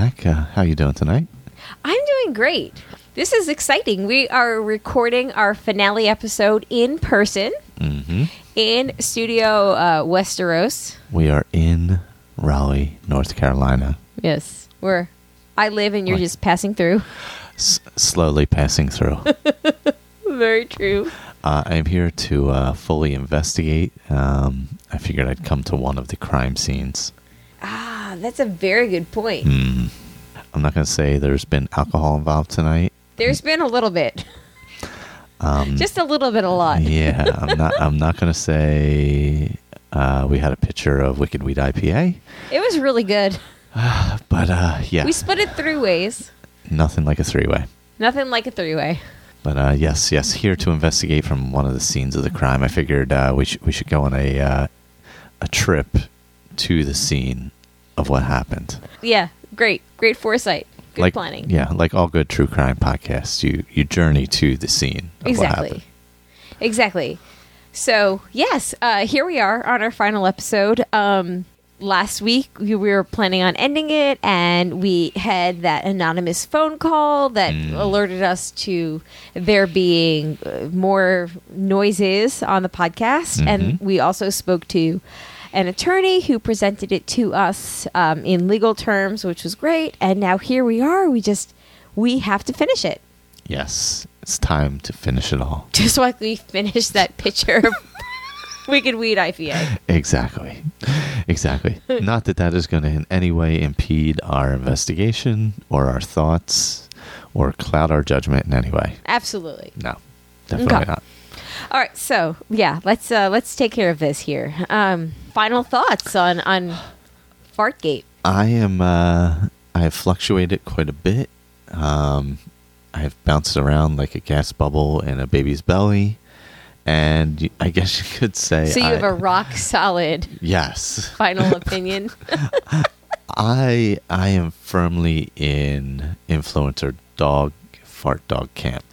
back. Uh, how you doing tonight? I'm doing great. This is exciting. We are recording our finale episode in person hmm in Studio uh, Westeros. We are in Raleigh, North Carolina, Yes, where I live and you're What? just passing through. s- slowly passing through. Very true. uh, I'm here to uh, fully investigate. Um, I figured I'd come to one of the crime scenes. That's a very good point. Hmm. I'm not going to say there's been alcohol involved tonight. There's been a little bit, Um, just a little bit, a lot. yeah, I'm not. I'm not going to say uh, we had a picture of Wicked Weed IPA, It was really good. but uh, yeah, We split it three ways. nothing like a three-way. Nothing like a three way. But uh, yes, yes, here to investigate from one of the scenes of the crime. I figured uh, we should we should go on a uh, a trip to the scene of what happened. Yeah, great, great foresight, good like planning. yeah, like all good true crime podcasts, you you journey to the scene. Of What exactly happened. exactly so yes uh here we are on our final episode um last week we were planning on ending it and we had that anonymous phone call that Mm. alerted us to there being uh, more noises on the podcast and Mhm. we also spoke to an attorney who presented it to us um, in legal terms which was great and now here we are we just we have to finish it Yes, it's time to finish it all. just like we finished that picture of Wicked Weed IPA. Exactly, exactly. Not that that is going to in any way impede our investigation or our thoughts or cloud our judgment in any way. Absolutely. No, definitely Okay. not. All right, so yeah, let's uh, let's take care of this here. Um, final thoughts on on Fartgate. I am. Uh, I have fluctuated quite a bit. Um, I have bounced around like a gas bubble in a baby's belly, and I guess you could say. So you I, have a rock solid yes. final opinion. I I am firmly in influencer dog fart dog camp.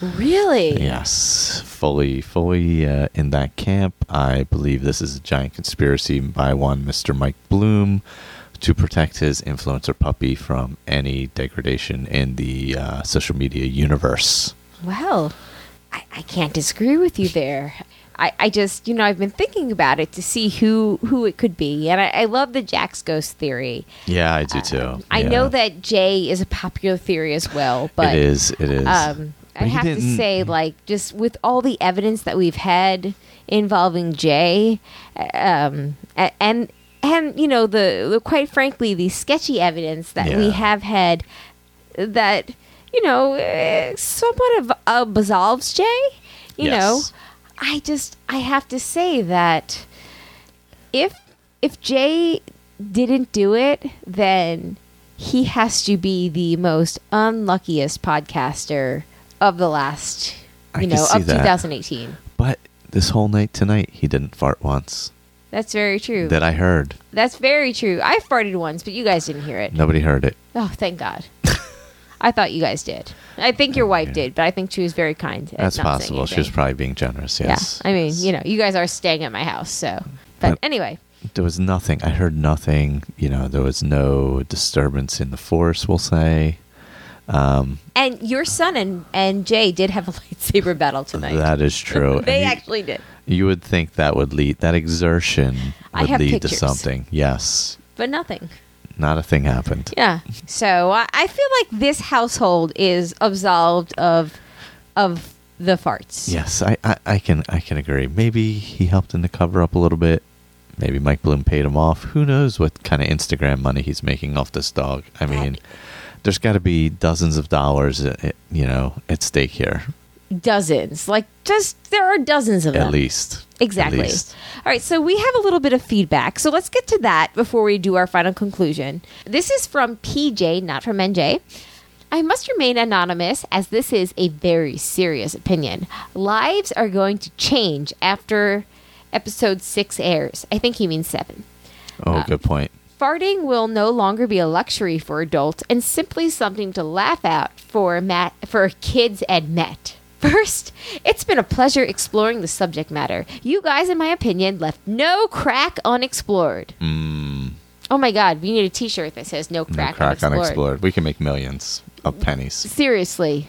Really? Yes, fully, fully uh, in that camp. I believe this is a giant conspiracy by one Mr. Mike Bloom to protect his influencer puppy from any degradation in the uh, social media universe. Well, I, I can't disagree with you there. I, I just, you know, I've been thinking about it to see who who it could be, and I, I love the Jack's ghost theory. Yeah, I do too. I Yeah. know that Jay is a popular theory as well, but it is. It is. Um, I have to didn't- say, like, just with all the evidence that we've had involving Jay, um, and and you know the, the quite frankly the sketchy evidence that we have had that you know eh, somewhat of absolves Jay. You know, I just I have to say that if if Jay didn't do it, then he has to be the most unluckiest podcaster of the last, you can know, of that. 2018. But this whole night tonight, he didn't fart once. That's very true. That I heard. That's very true. I farted once, but you guys didn't hear it. Nobody heard it. Oh, thank God. I thought you guys did. I think your oh, wife did, but I think she was very kind. That's possible. She was probably being generous. Yes. Yeah. I mean, you know, you guys are staying at my house, so. But But- anyway, there was nothing. I heard nothing. You know, there was no disturbance in the force. We'll say. Um, and your son and and Jay did have a lightsaber battle tonight. that is true. they you, actually did, you would think that would lead that exertion I would have lead pictures. to something. Yes, but nothing. not a thing happened. Yeah. So I, I feel like this household is absolved of of the farts. Yes, I, I, I can I can agree. Maybe he helped in the cover up a little bit. Maybe Mike Bloom paid him off. Who knows what kind of Instagram money he's making off this dog? I mean, there's got to be dozens of dollars, uh, you know, at stake here. Dozens, like just there are dozens of them. At least. Exactly. At least. All right, so we have a little bit of feedback. So let's get to that before we do our final conclusion. This is from PJ, not from NJ. I must remain anonymous as this is a very serious opinion. Lives are going to change after episode 6 airs. I think he means 7. Oh, Uh, good point. Farting will no longer be a luxury for adults and simply something to laugh at for mat- for kids and met. First, it's been a pleasure exploring the subject matter. You guys, in my opinion, left no crack unexplored. Mm, Oh my God, we need a T-shirt that says "No No crack, crack unexplored." unexplored. We can make millions of pennies. Seriously.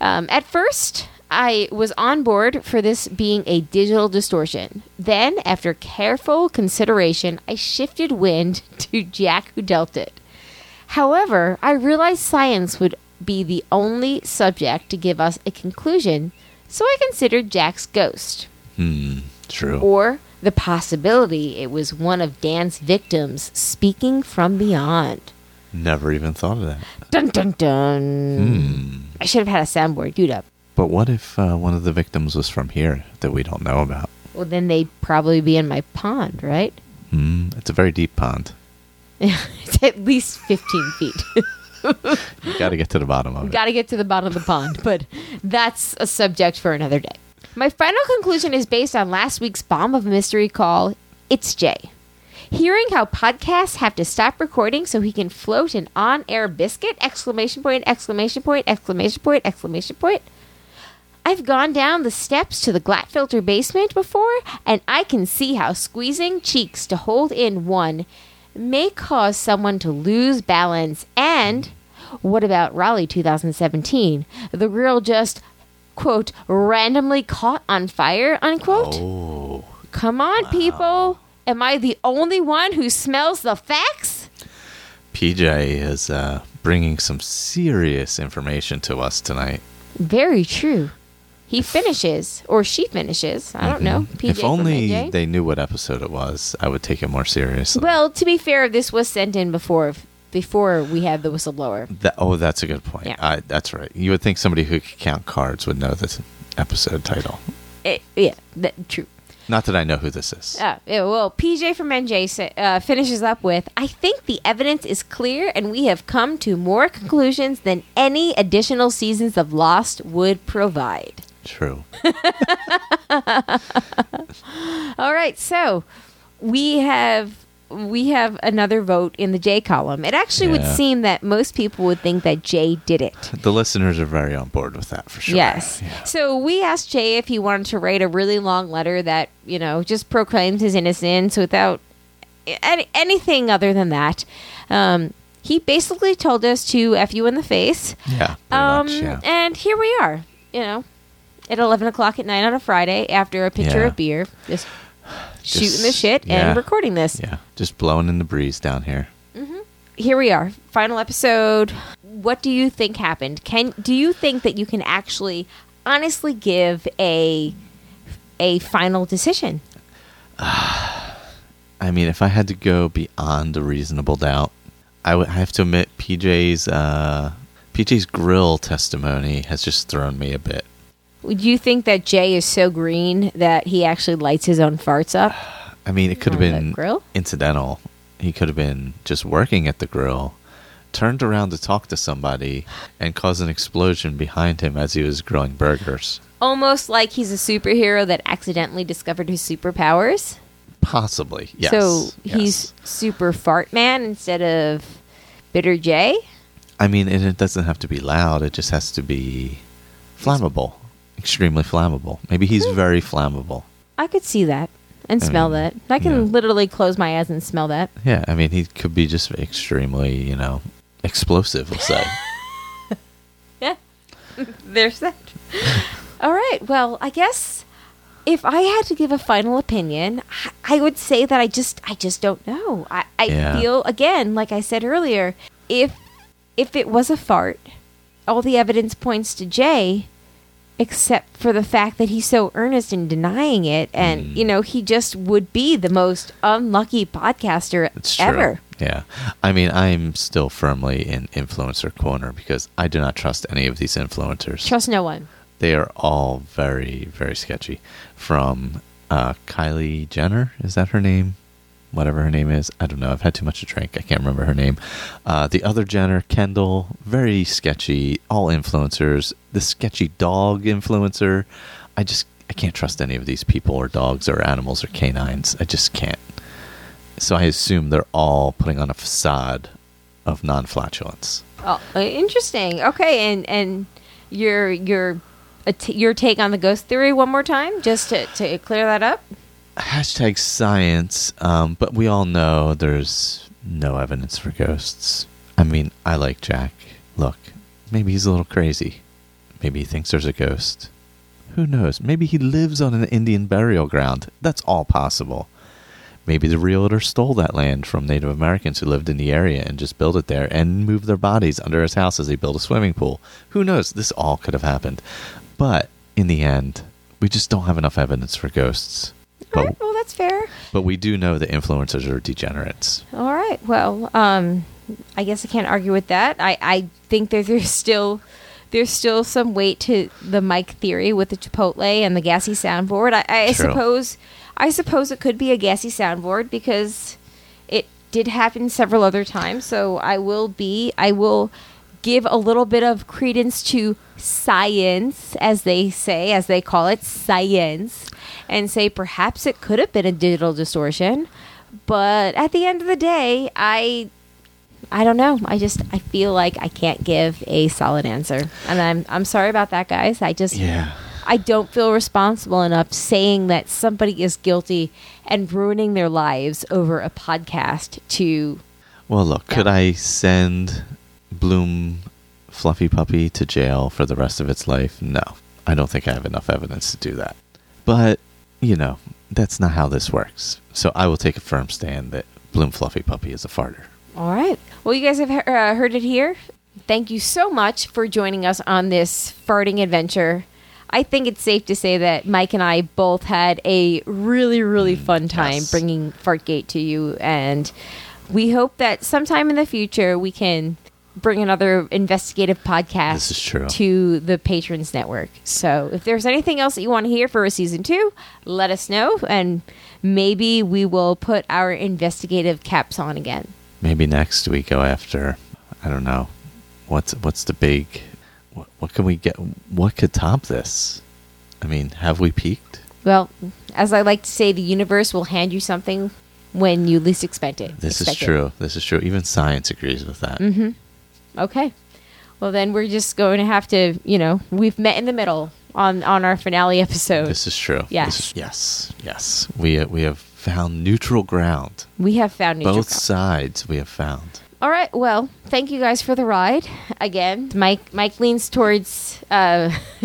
Um, at first, I was on board for this being a digital distortion. Then, after careful consideration, I shifted wind to Jack who dealt it. However, I realized science would be the only subject to give us a conclusion, so I considered Jack's ghost. Hmm. True. Or the possibility it was one of Dan's victims speaking from beyond. Never even thought of that. Dun dun dun. Hmm. I should have had a soundboard queued up. But what if uh, one of the victims was from here that we don't know about? Well, then they'd probably be in my pond, right? Hmm. It's a very deep pond. it's at least 15 feet. You got to get to the bottom of it. Got to get to the bottom of the pond, but that's a subject for another day. My final conclusion is based on last week's bomb of mystery call, It's Jay. Hearing how podcasts have to stop recording so he can float an on-air biscuit! Exclamation point! Exclamation point! Exclamation point! Exclamation point! I've gone down the steps to the Glatfilter basement before, and I can see how squeezing cheeks to hold in one may cause someone to lose balance. And what about Raleigh 2017? The girl just, quote, randomly caught on fire, unquote? Oh. Come on, people. Am I the only one who smells the facts? PJ is uh, bringing some serious information to us tonight. Very true. He finishes, or she finishes. I don't know. PJ Mm-hmm. if only they knew what episode it was, I would take it more seriously. Well, to be fair, this was sent in before before we had the whistleblower. That, oh, that's a good point. Yeah. I, that's right. You would think somebody who could count cards would know this episode title. Eh, yeah, that, true. Not that I know who this is. Uh, yeah, well, PJ from NJ uh, finishes up with I think the evidence is clear, and we have come to more conclusions than any additional seasons of Lost would provide. True. All right, so we have we have another vote in the J column. It actually would Yeah. seem that most people would think that Jay did it. The listeners are very on board with that for sure. Yes. Yeah. So we asked Jay if he wanted to write a really long letter that, you know, just proclaims his innocence without any, anything other than that. Um, he basically told us to F you in the face. Yeah. Pretty Um, much, yeah. And here we are, you know, at 11 o'clock at night on a Friday after a pitcher Yeah. of beer, just, Just- shooting the shit yeah. and recording this. Yeah. Just blowing in the breeze down here. Here we are, final episode. What do you think happened? Can do you think that you can actually honestly give a a final decision? I mean, if I had to go beyond a reasonable doubt, I would I have to admit PJ's uh, PJ's grill testimony has just thrown me a bit. Would you think that Jay is so green that he actually lights his own farts up? I mean, it could have On the been grill? incidental. He could have been just working at the grill, turned around to talk to somebody, and caused an explosion behind him as he was grilling burgers. Almost like he's a superhero that accidentally discovered his superpowers. Possibly, yes. So yes. he's super fart man instead of bitter Jay. I mean, and it doesn't have to be loud. It just has to be flammable, extremely flammable. Maybe he's hmm. very flammable. I could see that and I smell mean, that. I can yeah. literally close my eyes and smell that. Yeah, I mean, he could be just extremely, you know, explosive. We'll say. Yeah. There's that. All right. Well, I guess if I had to give a final opinion, I- I would say that I just I just don't know. I, I Yeah. feel again, like I said earlier, if if it was a fart, all the evidence points to Jay, except for the fact that he's so earnest in denying it, and Mm. you know he just would be the most unlucky podcaster It's true. ever. Yeah. I mean, I'm still firmly in influencer corner because I do not trust any of these influencers. Trust no one. they are all very, very sketchy. From uh, Kylie Jenner, is that her name? Whatever her name is. I don't know. I've had too much to drink. I can't remember her name. Uh, the other Jenner, Kendall, very sketchy. All influencers. The sketchy dog influencer. I just, I can't trust any of these people or dogs or animals or canines. I just can't. So I assume they're all putting on a facade of non flatulence. Oh, uh, interesting. Okay, and and your your your take on the ghost theory one more time, just to, to clear that up. Hashtag science, um, but we all know there's no evidence for ghosts. I mean, I like Jack. Look, maybe he's a little crazy. Maybe he thinks there's a ghost. Who knows? Maybe he lives on an Indian burial ground. That's all possible. Maybe the realtor stole that land from Native Americans who lived in the area and just built it there and moved their bodies under his house as he built a swimming pool. Who knows? This all could have happened. But in the end, we just don't have enough evidence for ghosts. All right, well, that's fair. but we do know that influencers are degenerates. All right. Well, um, I guess I can't argue with that. I, I think that there's still there's still some weight to the Mike theory with the Chipotle and the gassy soundboard. I, I suppose I suppose it could be a gassy soundboard because it did happen several other times. So I will be I will give a little bit of credence to science, as they say, as they call it, science, and say perhaps it could have been a digital distortion. But at the end of the day, I I don't know. I just I feel like I can't give a solid answer. And I'm I'm sorry about that guys. I just Yeah. I don't feel responsible enough saying that somebody is guilty and ruining their lives over a podcast to Well, look, could I send Bloom Fluffy Puppy to jail for the rest of its life? No. I don't think I have enough evidence to do that. But, you know, that's not how this works. So I will take a firm stand that Bloom Fluffy Puppy is a farter. All right. Well, you guys have he- uh, heard it here. Thank you so much for joining us on this farting adventure. I think it's safe to say that Mike and I both had a really, really fun time yes. bringing Fartgate to you, and we hope that sometime in the future we can bring another investigative podcast This is true. to the Patrons Network. So if there's anything else that you want to hear for a season two, let us know, and maybe we will put our investigative caps on again. Maybe next we go after, I don't know, what's what's the big, what, what can we get, what could top this? I mean, have we peaked? Well, as I like to say, the universe will hand you something when you least expect it. This is expect it. true. This is true. Even science agrees with that. Mm-hmm. Okay. Well, then we're just going to have to, you know, we've met in the middle on on our finale episode. This is true. Yes. Is, yes. Yes. We uh, we have found neutral ground. we have found neutral Both ground. sides we have found. All right. Well, thank you guys for the ride. Again, Mike Mike leans towards uh,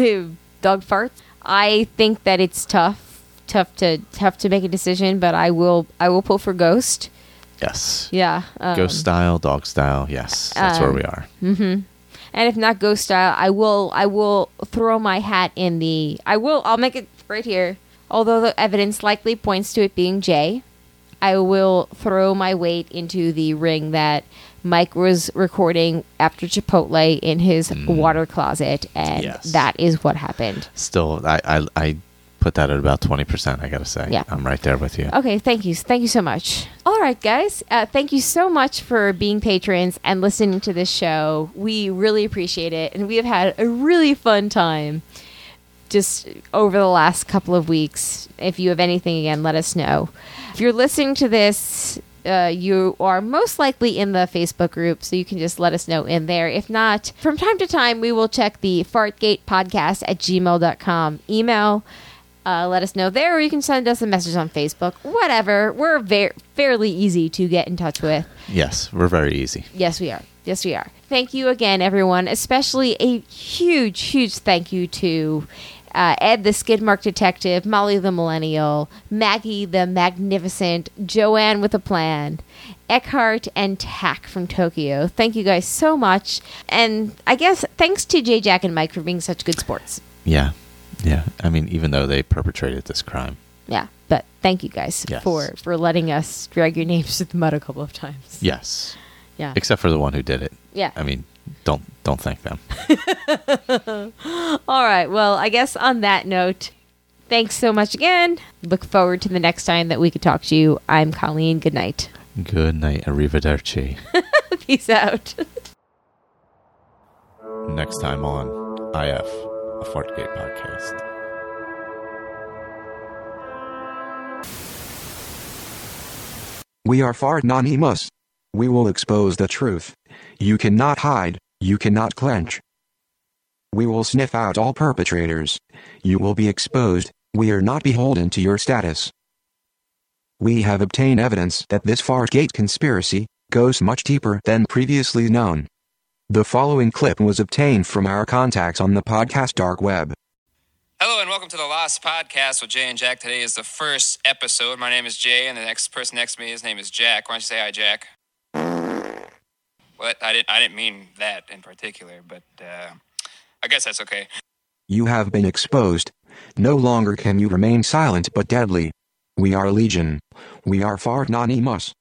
dog farts. I think that it's tough, tough to tough to make a decision, but I will I will pull for Ghost. Yes. Yeah. Um, Ghost style, dog style. Yes. That's where um, we are. And if not Ghost style, I will I will throw my hat in the I will I'll make it right here. Although the evidence likely points to it being Jay, I will throw my weight into the ring that Mike was recording after Chipotle in his water closet, and Yes. that is what happened. Still, I, I I put that at about twenty percent. I gotta say. Yeah. I'm right there with you. Okay, thank you. Thank you so much. All right, guys. Uh, thank you so much for being patrons and listening to this show. We really appreciate it. And we have had a really fun time just over the last couple of weeks. If you have anything, again, let us know. If you're listening to this, uh, you are most likely in the Facebook group, so you can just let us know in there. If not, from time to time, we will check the fartgate podcast at gmail.com email. Uh, let us know there, or you can send us a message on Facebook. Whatever. We're very fairly easy to get in touch with. Yes, we're very easy. Yes, we are. Yes, we are. Thank you again, everyone. Especially a huge, huge thank you to uh, Ed, the Skidmark detective, Molly, the millennial, Maggie, the magnificent, Joanne with a plan, Eckhart, and Tack from Tokyo. Thank you guys so much. And I guess thanks to J. Jack and Mike for being such good sports. Yeah, yeah. I mean, even though they perpetrated this crime, Yeah, but thank you guys Yes. for for letting us drag your names through the mud a couple of times. yes, Yeah. except for the one who did it. Yeah. I mean, don't don't thank them. All right. Well, I guess on that note, thanks so much again. Look forward to the next time that we could talk to you. I'm Colleen. Good night. Good night, arrivederci. Peace out. Next time on IF, a Fartgate podcast. We are far anonymous. We will expose the truth. You cannot hide, you cannot clench. We will sniff out all perpetrators. You will be exposed, we are not beholden to your status. We have obtained evidence that this Fartgate conspiracy goes much deeper than previously known. The following clip was obtained from our contacts on the podcast dark web. Hello and welcome to the Lost Podcast with Jay and Jack. Today is the first episode. My name is Jay, and the next person next to me, his name is Jack. Why don't you say hi, Jack? What? I didn't. I didn't mean that in particular, but uh, I guess that's okay. You have been exposed. No longer can you remain silent but deadly. We are Legion. We are Far Anonymous.